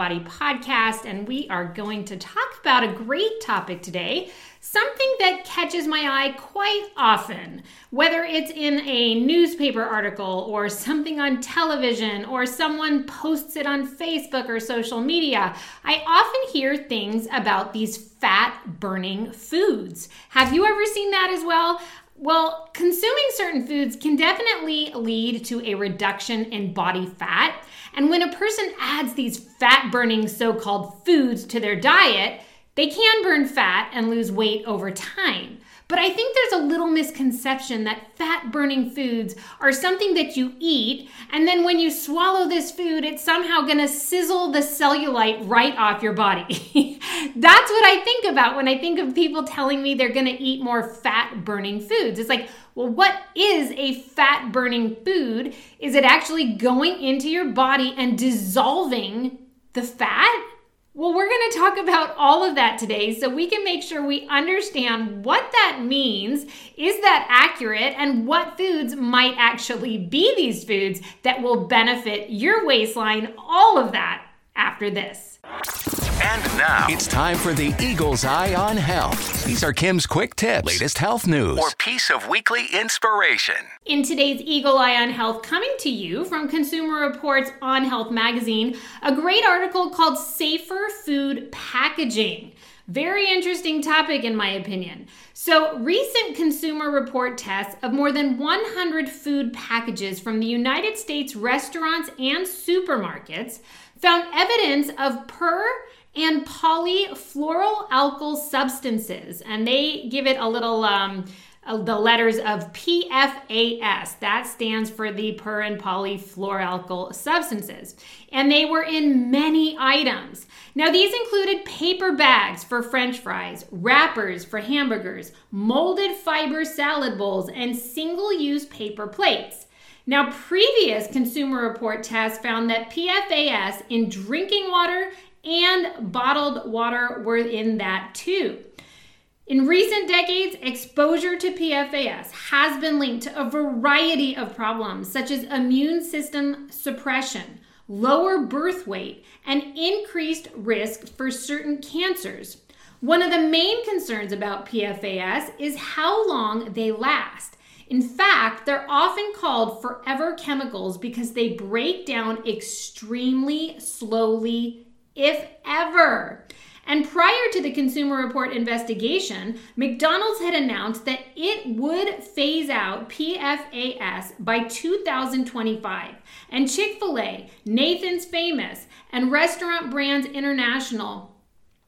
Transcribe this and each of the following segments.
Body podcast, and we are going to talk about a great topic today. Something that catches my eye quite often, whether it's in a newspaper article or something on television or someone posts it on Facebook or social media. I often hear things about these fat burning foods. Have you ever seen that as well? Well, consuming certain foods can definitely lead to a reduction in body fat. And when a person adds these fat burning so called foods to their diet, they can burn fat and lose weight over time. But I think there's a little misconception that fat burning foods are something that you eat, and then when you swallow this food, it's somehow gonna sizzle the cellulite right off your body. That's what I think about when I think of people telling me they're gonna eat more fat burning foods. It's like, well, what is a fat burning food? Is it actually going into your body and dissolving the fat? Well, we're going to talk about all of that today so we can make sure we understand what that means. Is that accurate? And what foods might actually be these foods that will benefit your waistline? All of that after this. And now it's time for the Eagle's Eye on Health. These are Kim's quick tips, latest health news, or piece of weekly inspiration. In today's Eagle Eye on Health, coming to you from Consumer Reports on Health magazine, a great article called Safer Food Packaging. Very interesting topic, in my opinion. So, recent Consumer Report tests of more than 100 food packages from the United States restaurants and supermarkets found evidence of per and polyfluoroalkyl substances, and they give it a little. Um, uh, the letters of PFAS. That stands for the per and polyfluoroalkyl substances. And they were in many items. Now, these included paper bags for french fries, wrappers for hamburgers, molded fiber salad bowls, and single use paper plates. Now, previous Consumer Report tests found that PFAS in drinking water and bottled water were in that too. In recent decades, exposure to PFAS has been linked to a variety of problems such as immune system suppression, lower birth weight, and increased risk for certain cancers. One of the main concerns about PFAS is how long they last. In fact, they're often called forever chemicals because they break down extremely slowly, if ever. And prior to the Consumer Report investigation, McDonald's had announced that it would phase out PFAS by 2025. And Chick fil A, Nathan's Famous, and Restaurant Brands International,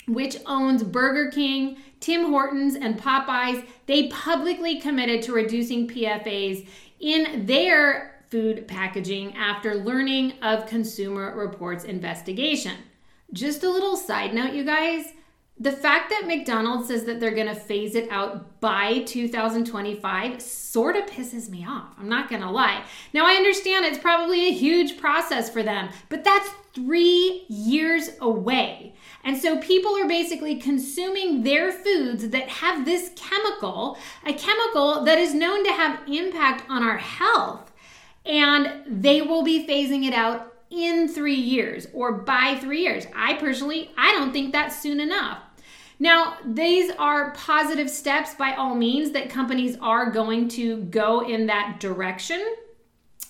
which owns Burger King, Tim Hortons, and Popeyes, they publicly committed to reducing PFAS in their food packaging after learning of Consumer Reports investigation. Just a little side note, you guys. The fact that McDonald's says that they're going to phase it out by 2025 sort of pisses me off. I'm not going to lie. Now, I understand it's probably a huge process for them, but that's three years away. And so people are basically consuming their foods that have this chemical, a chemical that is known to have impact on our health. And they will be phasing it out in three years or by three years. I personally, I don't think that's soon enough. Now, these are positive steps by all means that companies are going to go in that direction.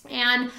And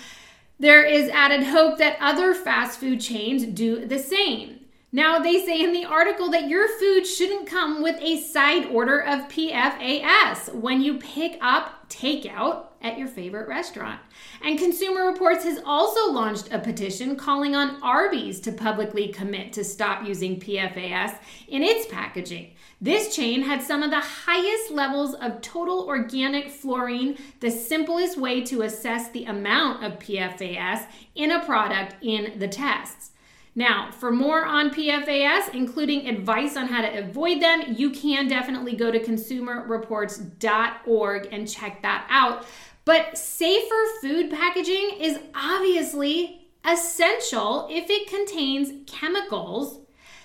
there is added hope that other fast food chains do the same. Now, they say in the article that your food shouldn't come with a side order of PFAS when you pick up takeout at your favorite restaurant. And Consumer Reports has also launched a petition calling on Arby's to publicly commit to stop using PFAS in its packaging. This chain had some of the highest levels of total organic fluorine, the simplest way to assess the amount of PFAS in a product in the tests. Now, for more on PFAS, including advice on how to avoid them, you can definitely go to consumerreports.org and check that out. But safer food packaging is obviously essential if it contains chemicals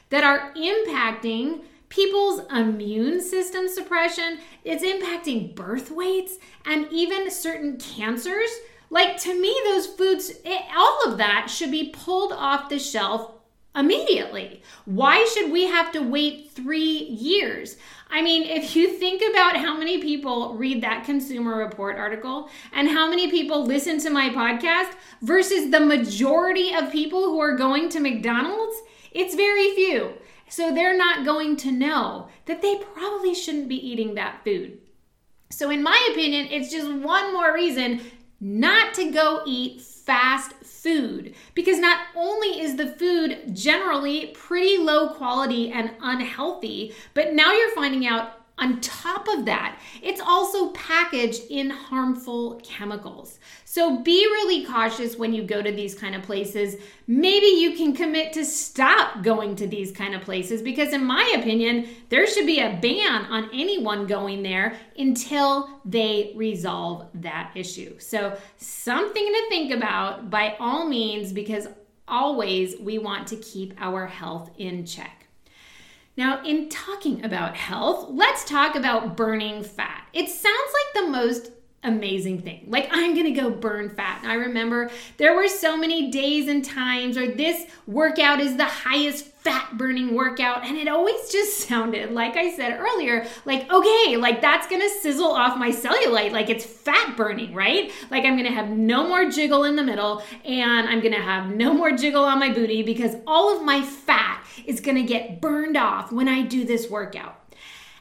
that are impacting people's immune system suppression, it's impacting birth weights, and even certain cancers. Like to me, those foods, it, all of that should be pulled off the shelf immediately. Why should we have to wait three years? I mean, if you think about how many people read that Consumer Report article and how many people listen to my podcast versus the majority of people who are going to McDonald's, it's very few. So they're not going to know that they probably shouldn't be eating that food. So, in my opinion, it's just one more reason not to go eat fast food because not only is the food generally pretty low quality and unhealthy, but now you're finding out on top of that, it's also packaged in harmful chemicals. So be really cautious when you go to these kind of places. Maybe you can commit to stop going to these kind of places because, in my opinion, there should be a ban on anyone going there until they resolve that issue. So, something to think about by all means because always we want to keep our health in check. Now, in talking about health, let's talk about burning fat. It sounds like the most amazing thing. Like, I'm gonna go burn fat. And I remember there were so many days and times, or this workout is the highest fat burning workout. And it always just sounded, like I said earlier, like, okay, like that's gonna sizzle off my cellulite. Like, it's fat burning, right? Like, I'm gonna have no more jiggle in the middle, and I'm gonna have no more jiggle on my booty because all of my fat is gonna get burned off when I do this workout.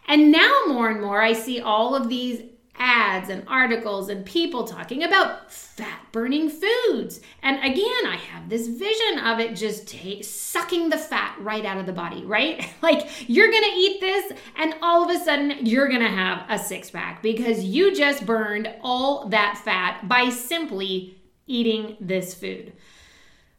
And now, more and more, I see all of these ads and articles and people talking about fat burning foods. And again, I have this vision of it just sucking the fat right out of the body, right? like you're gonna eat this, and all of a sudden you're gonna have a six pack because you just burned all that fat by simply eating this food.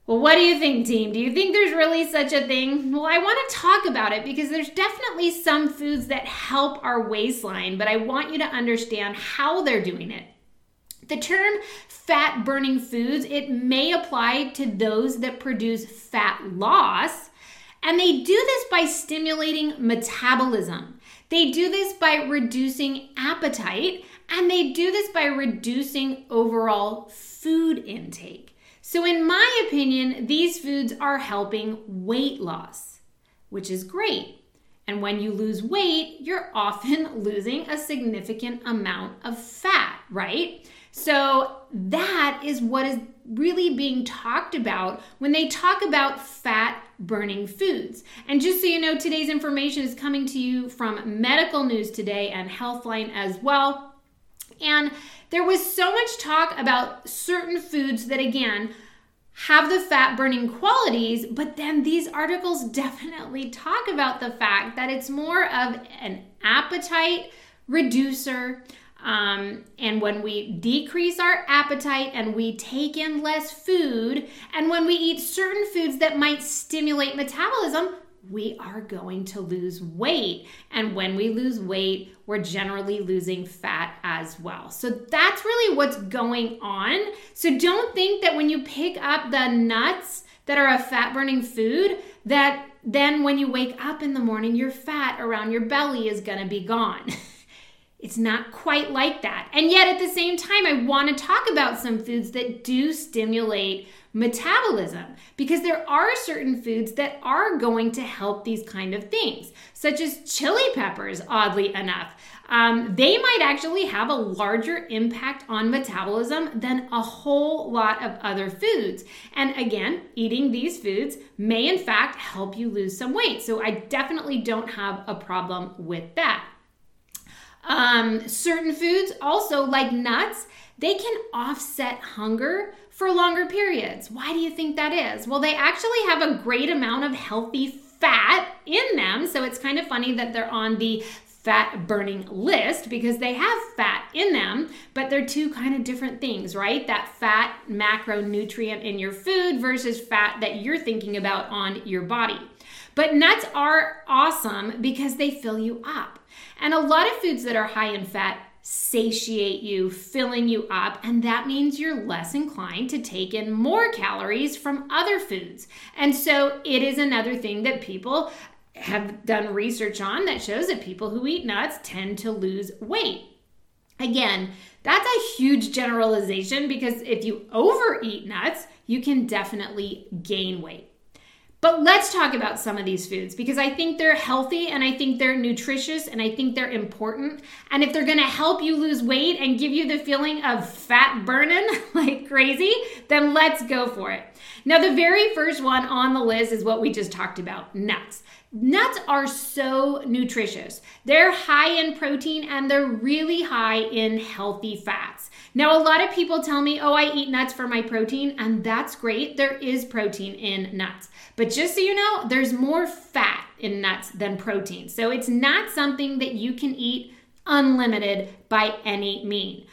Well, what do you think, team? Do you think there's really such a thing? Well, I want to talk about it because there's definitely some foods that help our waistline, but I want you to understand how they're doing it. The term fat burning foods, it may apply to those that produce fat loss, and they do this by stimulating metabolism. They do this by reducing appetite, and they do this by reducing overall food intake. So, in my opinion, these foods are helping weight loss, which is great. And when you lose weight, you're often losing a significant amount of fat, right? So, that is what is really being talked about when they talk about fat burning foods. And just so you know, today's information is coming to you from Medical News Today and Healthline as well. And there was so much talk about certain foods that, again, have the fat burning qualities, but then these articles definitely talk about the fact that it's more of an appetite reducer. Um, and when we decrease our appetite and we take in less food, and when we eat certain foods that might stimulate metabolism, we are going to lose weight. And when we lose weight, we're generally losing fat as well. So that's really what's going on. So don't think that when you pick up the nuts that are a fat burning food, that then when you wake up in the morning, your fat around your belly is to be gone. It's not quite like that. And yet, at the same time, I want to talk about some foods that do stimulate metabolism because there are certain foods that are going to help these kind of things, such as chili peppers, oddly enough. Um, they might actually have a larger impact on metabolism than a whole lot of other foods. And again, eating these foods may in fact help you lose some weight. So I definitely don't have a problem with that. Um, certain foods, also like nuts, they can offset hunger for longer periods. Why do you think that is? Well, they actually have a great amount of healthy fat in them. So it's kind of funny that they're on the fat burning list because they have fat in them, but they're two kind of different things, right? That fat macronutrient in your food versus fat that you're thinking about on your body. But nuts are awesome because they fill you up. And a lot of foods that are high in fat satiate you, filling you up, and that means you're less inclined to take in more calories from other foods. And so it is another thing that people have done research on that shows that people who eat nuts tend to lose weight. Again, that's a huge generalization because if you overeat nuts, you can definitely gain weight. But let's talk about some of these foods because I think they're healthy and I think they're nutritious and I think they're important. And if they're gonna help you lose weight and give you the feeling of fat burning like crazy, then let's go for it. Now, the very first one on the list is what we just talked about nuts. Nuts are so nutritious. They're high in protein and they're really high in healthy fats. Now, a lot of people tell me, oh, I eat nuts for my protein, and that's great. There is protein in nuts. But just so you know, there's more fat in nuts than protein. So it's not something that you can eat unlimited by any mean.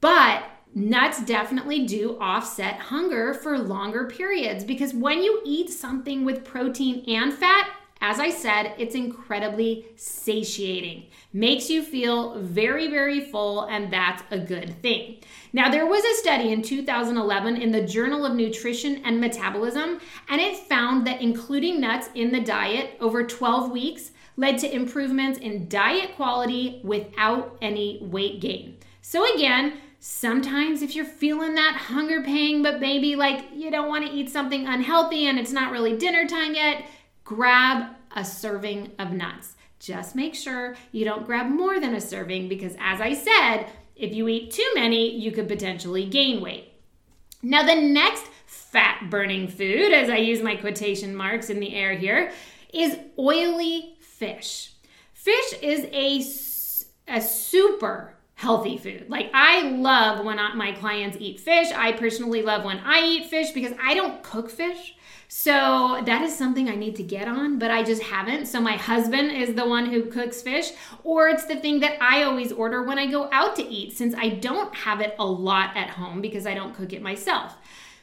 But nuts definitely do offset hunger for longer periods because when you eat something with protein and fat, as I said, it's incredibly satiating. Makes you feel very, very full, and that's a good thing. Now, there was a study in 2011 in the Journal of Nutrition and Metabolism, and it found that including nuts in the diet over 12 weeks led to improvements in diet quality without any weight gain. So, again, sometimes if you're feeling that hunger pang, but maybe like you don't want to eat something unhealthy and it's not really dinner time yet, grab a serving of nuts. Just make sure you don't grab more than a serving because, as I said, if you eat too many, you could potentially gain weight. Now, the next fat burning food, as I use my quotation marks in the air here, is oily fish. Fish is a, a super healthy food. Like I love when my clients eat fish. I personally love when I eat fish because I don't cook fish. So that is something I need to get on, but I just haven't. So my husband is the one who cooks fish, or it's the thing that I always order when I go out to eat since I don't have it a lot at home because I don't cook it myself.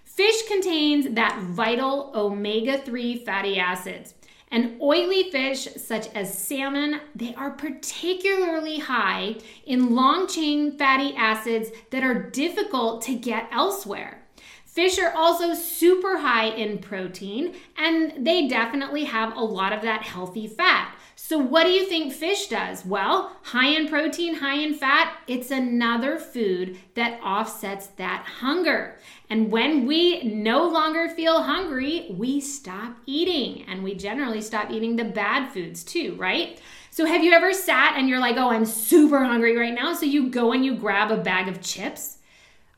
Fish contains that vital omega 3 fatty acids. And oily fish, such as salmon, they are particularly high in long chain fatty acids that are difficult to get elsewhere. Fish are also super high in protein and they definitely have a lot of that healthy fat. So, what do you think fish does? Well, high in protein, high in fat, it's another food that offsets that hunger. And when we no longer feel hungry, we stop eating and we generally stop eating the bad foods too, right? So, have you ever sat and you're like, oh, I'm super hungry right now? So, you go and you grab a bag of chips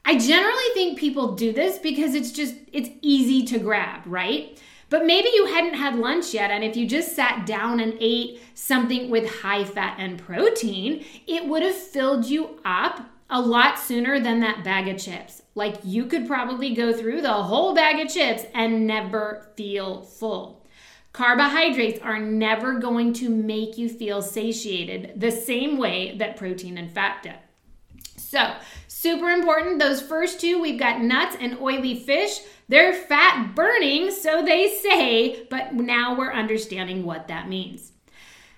I generally think people do this because it's just it's easy to grab, right? But maybe you hadn't had lunch yet, and if you just sat down and ate something with high fat and protein, it would have filled you up a lot sooner than that bag of chips. Like you could probably go through the whole bag of chips and never feel full. Carbohydrates are never going to make you feel satiated the same way that protein and fat do. So, super important. Those first two, we've got nuts and oily fish. They're fat burning, so they say, but now we're understanding what that means.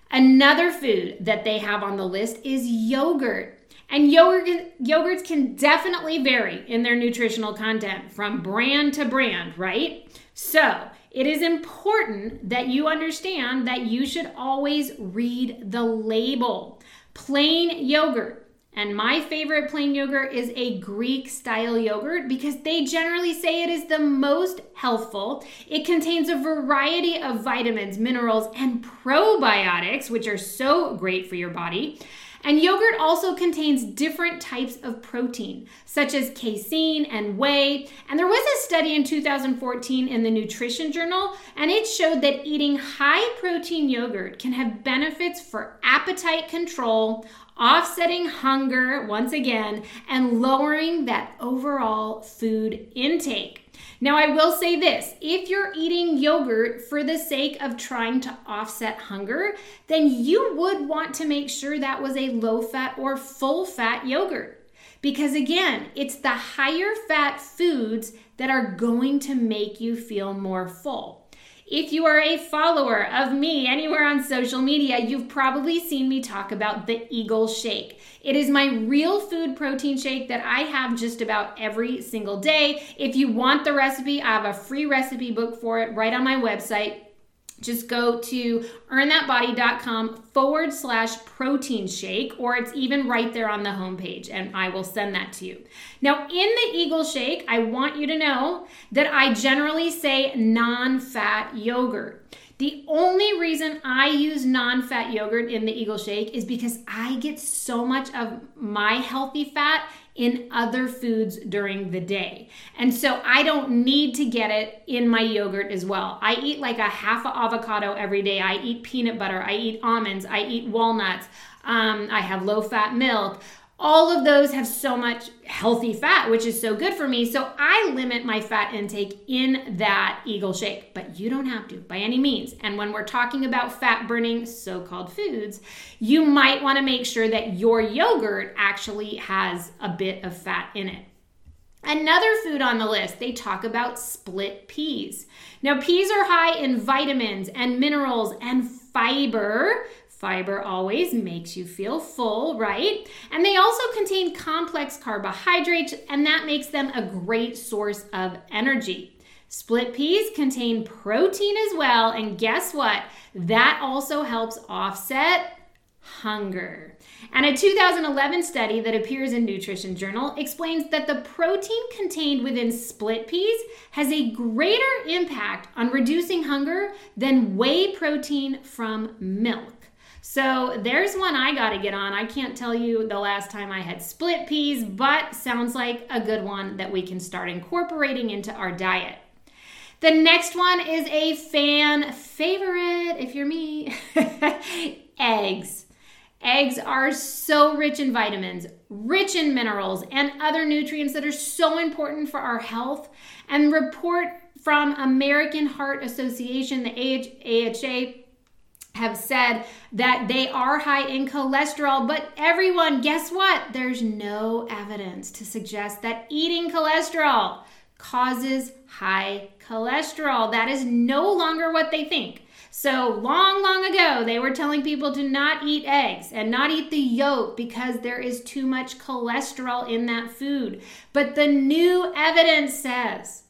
Another food that they have on the list is yogurt. And yogurt, yogurts can definitely vary in their nutritional content from brand to brand, right? So, it is important that you understand that you should always read the label. Plain yogurt and my favorite plain yogurt is a Greek style yogurt because they generally say it is the most healthful. It contains a variety of vitamins, minerals, and probiotics, which are so great for your body. And yogurt also contains different types of protein, such as casein and whey. And there was a study in 2014 in the Nutrition Journal, and it showed that eating high protein yogurt can have benefits for appetite control, offsetting hunger once again, and lowering that overall food intake. Now, I will say this if you're eating yogurt for the sake of trying to offset hunger, then you would want to make sure that was a low fat or full fat yogurt. Because again, it's the higher fat foods that are going to make you feel more full. If you are a follower of me anywhere on social media, you've probably seen me talk about the Eagle Shake. It is my real food protein shake that I have just about every single day. If you want the recipe, I have a free recipe book for it right on my website just go to earnthatbody.com forward slash protein shake, or it's even right there on the homepage, and I will send that to you. Now, in the Eagle Shake, I want you to know that I generally say non fat yogurt. The only reason I use non fat yogurt in the Eagle Shake is because I get so much of my healthy fat in other foods during the day. And so I don't need to get it in my yogurt as well. I eat like a half avocado every day. I eat peanut butter. I eat almonds. I eat walnuts. Um, I have low fat milk all of those have so much healthy fat, which is so good for me. So I limit my fat intake in that Eagle Shake, but you don't have to by any means. And when we're talking about fat burning so called foods, you might want to make sure that your yogurt actually has a bit of fat in it. Another food on the list, they talk about split peas. Now, peas are high in vitamins and minerals and fiber, Fiber always makes you feel full, right? And they also contain complex carbohydrates, and that makes them a great source of energy. Split peas contain protein as well, and guess what? That also helps offset hunger. And a 2011 study that appears in Nutrition Journal explains that the protein contained within split peas has a greater impact on reducing hunger than whey protein from milk. So there's one I got to get on. I can't tell you the last time I had split peas, but sounds like a good one that we can start incorporating into our diet. The next one is a fan favorite, if you're me eggs. Eggs are so rich in vitamins, rich in minerals, and other nutrients that are so important for our health. And report from American Heart Association, the AHA, have said that they are high in cholesterol, but everyone, guess what? There's no evidence to suggest that eating cholesterol causes high cholesterol. That is no longer what they think. So, long, long ago, they were telling people to not eat eggs and not eat the yolk because there is too much cholesterol in that food. But the new evidence says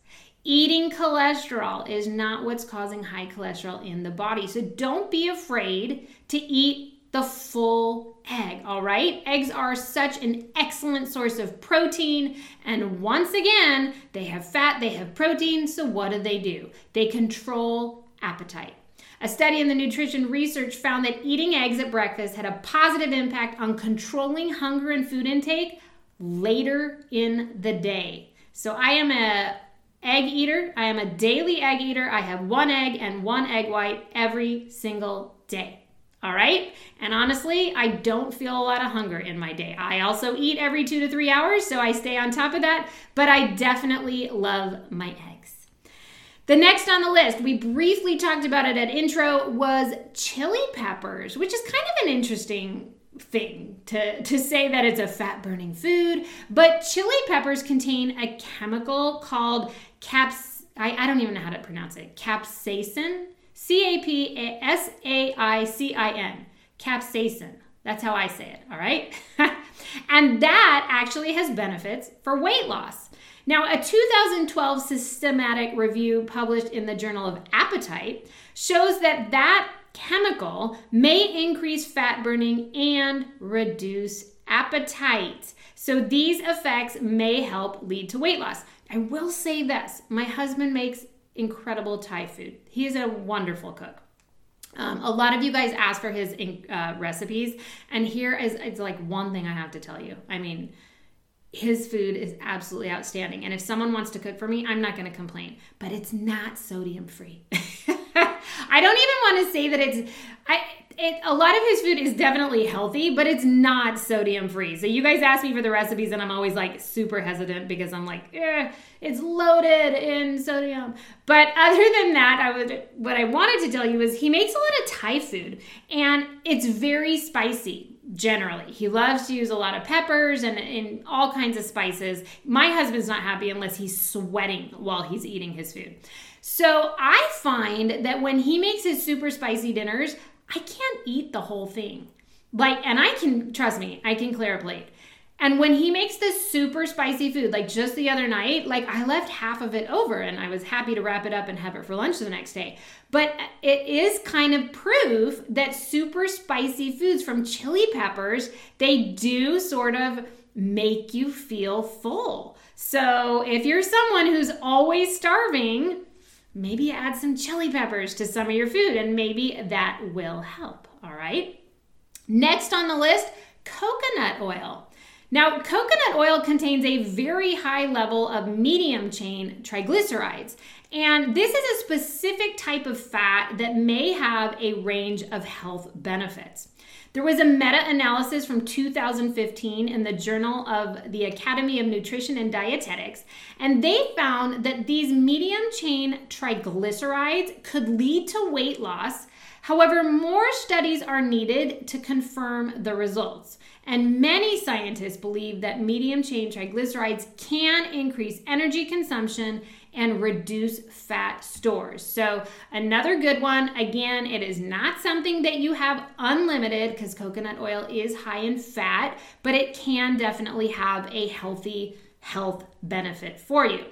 Eating cholesterol is not what's causing high cholesterol in the body. So don't be afraid to eat the full egg, all right? Eggs are such an excellent source of protein. And once again, they have fat, they have protein. So what do they do? They control appetite. A study in the nutrition research found that eating eggs at breakfast had a positive impact on controlling hunger and food intake later in the day. So I am a egg eater. I am a daily egg eater. I have one egg and one egg white every single day. All right. And honestly, I don't feel a lot of hunger in my day. I also eat every two to three hours, so I stay on top of that, but I definitely love my eggs. The next on the list, we briefly talked about it at intro, was chili peppers, which is kind of an interesting thing to, to say that it's a fat burning food. But chili peppers contain a chemical called caps. I, I don't even know how to pronounce it. Capsaicin. C A P S A I C I N. Capsaicin. That's how I say it, all right? and that actually has benefits for weight loss. Now, a 2012 systematic review published in the Journal of Appetite shows that that chemical may increase fat burning and reduce appetite. So these effects may help lead to weight loss. I will say this my husband makes incredible Thai food, he is a wonderful cook. Um, a lot of you guys ask for his uh, recipes, and here is it's like one thing I have to tell you. I mean, his food is absolutely outstanding, and if someone wants to cook for me, I'm not going to complain. But it's not sodium free. I don't even want to say that it's I it, a lot of his food is definitely healthy, but it's not sodium free. So you guys ask me for the recipes, and I'm always like super hesitant because I'm like, eh, it's loaded in sodium. But other than that, I would what I wanted to tell you is he makes a lot of Thai food, and it's very spicy generally. He loves to use a lot of peppers and, and all kinds of spices. My husband's not happy unless he's sweating while he's eating his food. So I find that when he makes his super spicy dinners, I can't eat the whole thing. Like, and I can, trust me, I can clear a plate. And when he makes this super spicy food, like just the other night, like I left half of it over and I was happy to wrap it up and have it for lunch the next day. But it is kind of proof that super spicy foods from chili peppers, they do sort of make you feel full. So if you're someone who's always starving, maybe add some chili peppers to some of your food and maybe that will help. All right. Next on the list, coconut oil. Now, coconut oil contains a very high level of medium chain triglycerides, and this is a specific type of fat that may have a range of health benefits. There was a meta analysis from 2015 in the Journal of the Academy of Nutrition and Dietetics, and they found that these medium chain triglycerides could lead to weight loss. However, more studies are needed to confirm the results. And many scientists believe that medium chain triglycerides can increase energy consumption and reduce fat stores. So, another good one. Again, it is not something that you have unlimited because coconut oil is high in fat, but it can definitely have a healthy health benefit for you.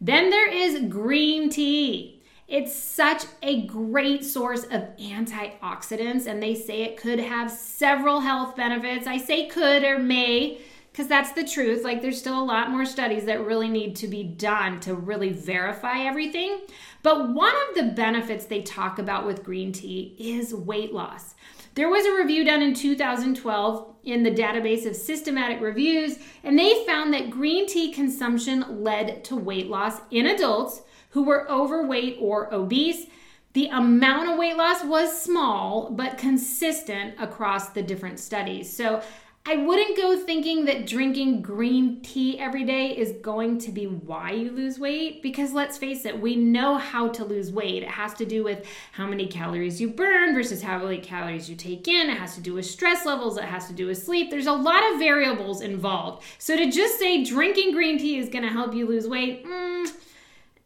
Then there is green tea. It's such a great source of antioxidants, and they say it could have several health benefits. I say could or may because that's the truth. Like, there's still a lot more studies that really need to be done to really verify everything. But one of the benefits they talk about with green tea is weight loss. There was a review done in 2012 in the database of systematic reviews, and they found that green tea consumption led to weight loss in adults who were overweight or obese. The amount of weight loss was small, but consistent across the different studies. So I wouldn't go thinking that drinking green tea every day is going to be why you lose weight because let's face it, we know how to lose weight. It has to do with how many calories you burn versus how many calories you take in. It has to do with stress levels, it has to do with sleep. There's a lot of variables involved. So to just say drinking green tea is going to help you lose weight, mm,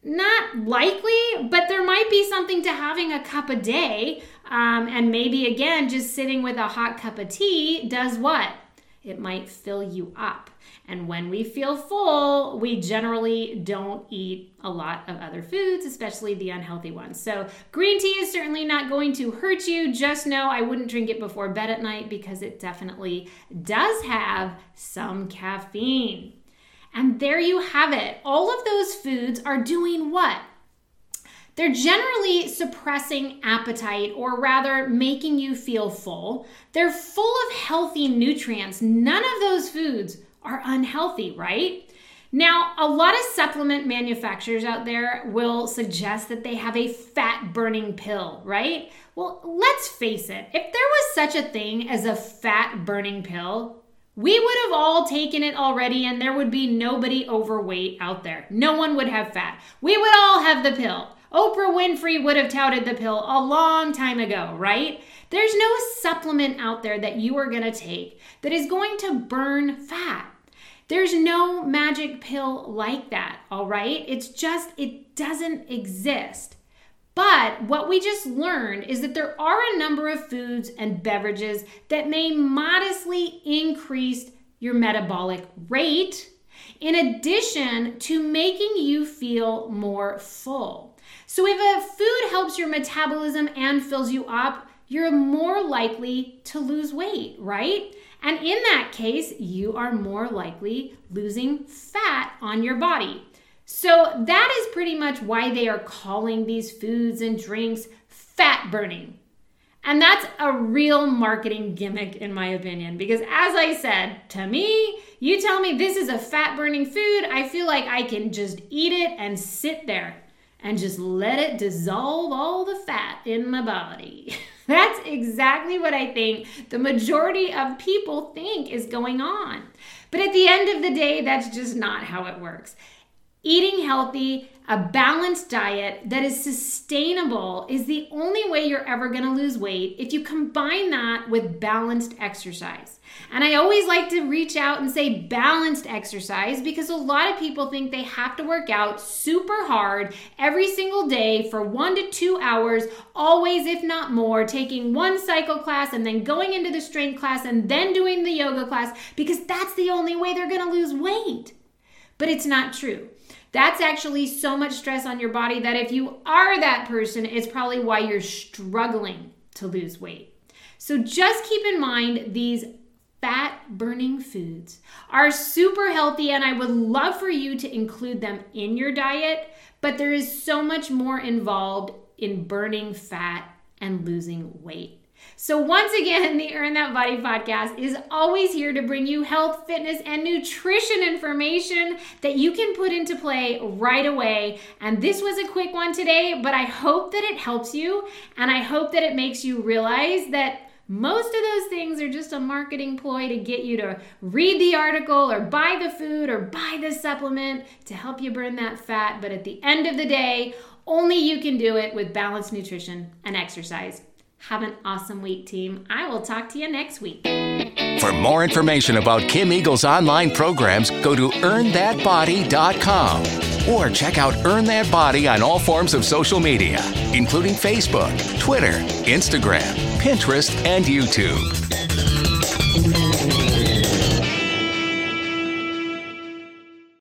not likely, but there might be something to having a cup a day. Um, and maybe again, just sitting with a hot cup of tea does what? It might fill you up. And when we feel full, we generally don't eat a lot of other foods, especially the unhealthy ones. So, green tea is certainly not going to hurt you. Just know I wouldn't drink it before bed at night because it definitely does have some caffeine. And there you have it. All of those foods are doing what? They're generally suppressing appetite or rather making you feel full. They're full of healthy nutrients. None of those foods are unhealthy, right? Now, a lot of supplement manufacturers out there will suggest that they have a fat burning pill, right? Well, let's face it, if there was such a thing as a fat burning pill, we would have all taken it already and there would be nobody overweight out there. No one would have fat. We would all have the pill. Oprah Winfrey would have touted the pill a long time ago, right? There's no supplement out there that you are going to take that is going to burn fat. There's no magic pill like that, all right? It's just, it doesn't exist. But what we just learned is that there are a number of foods and beverages that may modestly increase your metabolic rate in addition to making you feel more full. So, if a food helps your metabolism and fills you up, you're more likely to lose weight, right? And in that case, you are more likely losing fat on your body. So, that is pretty much why they are calling these foods and drinks fat burning. And that's a real marketing gimmick, in my opinion, because as I said, to me, you tell me this is a fat burning food, I feel like I can just eat it and sit there and just let it dissolve all the fat in my body. That's exactly what I think the majority of people think is going on. But at the end of the day, that's just not how it works. Eating healthy, a balanced diet that is sustainable is the only way you're ever going to lose weight if you combine that with balanced exercise. And I always like to reach out and say balanced exercise because a lot of people think they have to work out super hard every single day for one to two hours, always, if not more, taking one cycle class and then going into the strength class and then doing the yoga class because that's the only way they're going to lose weight. But it's not true. That's actually so much stress on your body that if you are that person, it's probably why you're struggling to lose weight. So just keep in mind these fat burning foods are super healthy, and I would love for you to include them in your diet, but there is so much more involved in burning fat and losing weight. So, once again, the Earn That Body podcast is always here to bring you health, fitness, and nutrition information that you can put into play right away. And this was a quick one today, but I hope that it helps you and I hope that it makes you realize that. Most of those things are just a marketing ploy to get you to read the article or buy the food or buy the supplement to help you burn that fat. But at the end of the day, only you can do it with balanced nutrition and exercise. Have an awesome week, team. I will talk to you next week. For more information about Kim Eagle's online programs, go to earnthatbody.com or check out Earn That Body on all forms of social media, including Facebook, Twitter, Instagram, Pinterest, and YouTube.